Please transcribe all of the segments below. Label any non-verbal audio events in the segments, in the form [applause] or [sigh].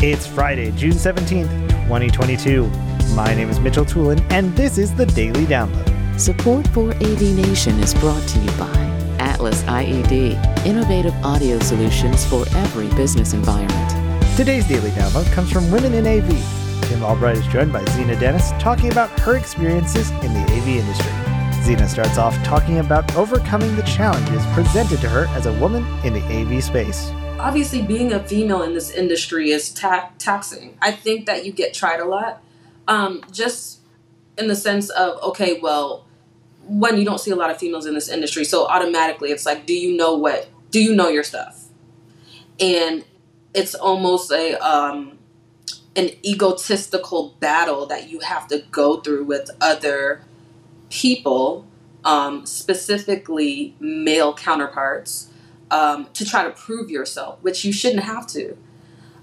It's Friday, June 17th, 2022. My name is Mitchell Tulin, and this is the Daily Download. Support for AV Nation is brought to you by Atlas IED, innovative audio solutions for every business environment. Today's Daily Download comes from Women in AV. Tim Albright is joined by Zena Dennis talking about her experiences in the AV industry. Zena starts off talking about overcoming the challenges presented to her as a woman in the AV space. Obviously, being a female in this industry is ta- taxing. I think that you get tried a lot, um, just in the sense of okay, well, when you don't see a lot of females in this industry, so automatically it's like, do you know what? Do you know your stuff? And it's almost a um, an egotistical battle that you have to go through with other people, um, specifically male counterparts, um, to try to prove yourself, which you shouldn't have to.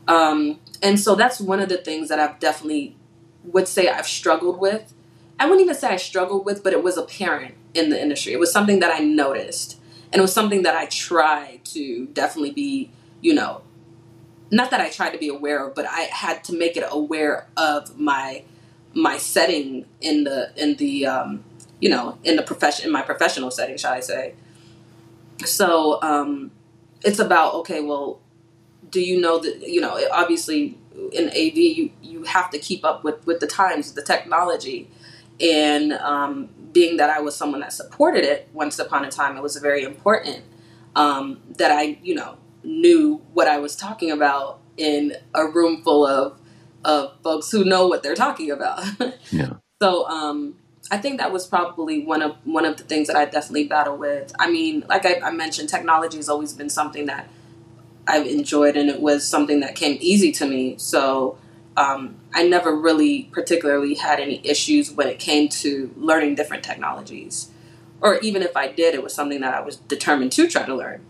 Um, and so that's one of the things that I've definitely would say I've struggled with. I wouldn't even say I struggled with, but it was apparent in the industry. It was something that I noticed, and it was something that I tried to definitely be, you know, not that I tried to be aware of, but I had to make it aware of my my setting in the in the um, you know in the profession in my professional setting, shall I say? So um, it's about okay. Well, do you know that you know obviously in AV you you have to keep up with with the times, the technology, and um, being that I was someone that supported it once upon a time, it was very important um, that I you know knew what I was talking about in a room full of of folks who know what they're talking about. [laughs] Yeah. So um, I think that was probably one of one of the things that I definitely battle with. I mean, like I, I mentioned, technology has always been something that I've enjoyed, and it was something that came easy to me. So um, I never really particularly had any issues when it came to learning different technologies, or even if I did, it was something that I was determined to try to learn.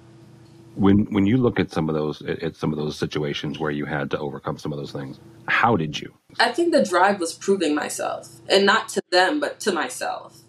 When when you look at some of those at some of those situations where you had to overcome some of those things, how did you? I think the drive was proving myself, and not to them, but to myself.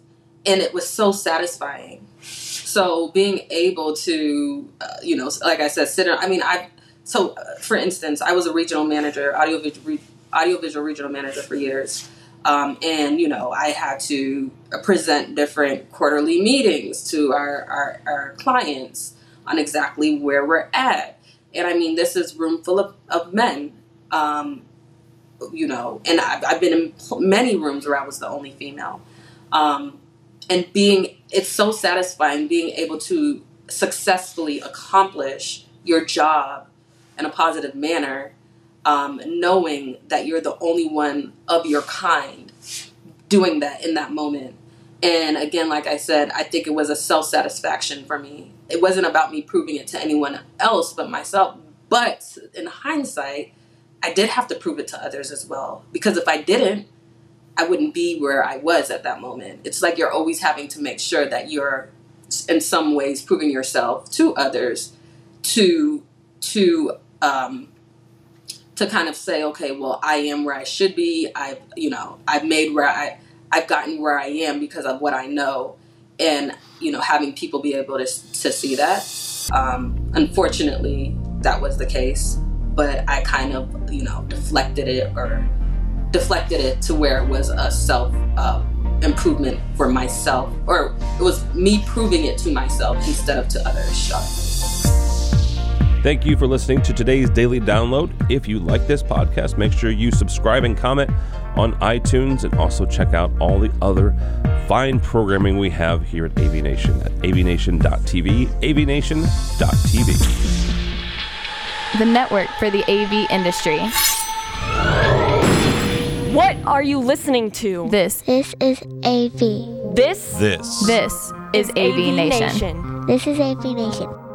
And it was so satisfying. So being able to, uh, you know, like I said, sit. I mean, I. So, uh, for instance, I was a regional manager, audiovisual, re, audiovisual regional manager for years, um, and you know, I had to present different quarterly meetings to our, our our clients on exactly where we're at. And I mean, this is room full of, of men. Um, you know, and I've, I've been in many rooms where I was the only female. Um, and being, it's so satisfying being able to successfully accomplish your job in a positive manner, um, knowing that you're the only one of your kind doing that in that moment. And again, like I said, I think it was a self satisfaction for me. It wasn't about me proving it to anyone else but myself. But in hindsight, I did have to prove it to others as well. Because if I didn't, I wouldn't be where I was at that moment. It's like you're always having to make sure that you're, in some ways, proving yourself to others to to um, to kind of say, okay, well, I am where I should be. I've you know I've made where I I've gotten where I am because of what I know, and you know having people be able to to see that. Um, unfortunately, that was the case but I kind of, you know, deflected it or deflected it to where it was a self uh, improvement for myself, or it was me proving it to myself instead of to others. Thank you for listening to today's daily download. If you like this podcast, make sure you subscribe and comment on iTunes and also check out all the other fine programming we have here at AV Nation at avnation.tv, avnation.tv. the network for the AV industry. What are you listening to? This, This is AV. This This this is AV Nation. This is AV Nation.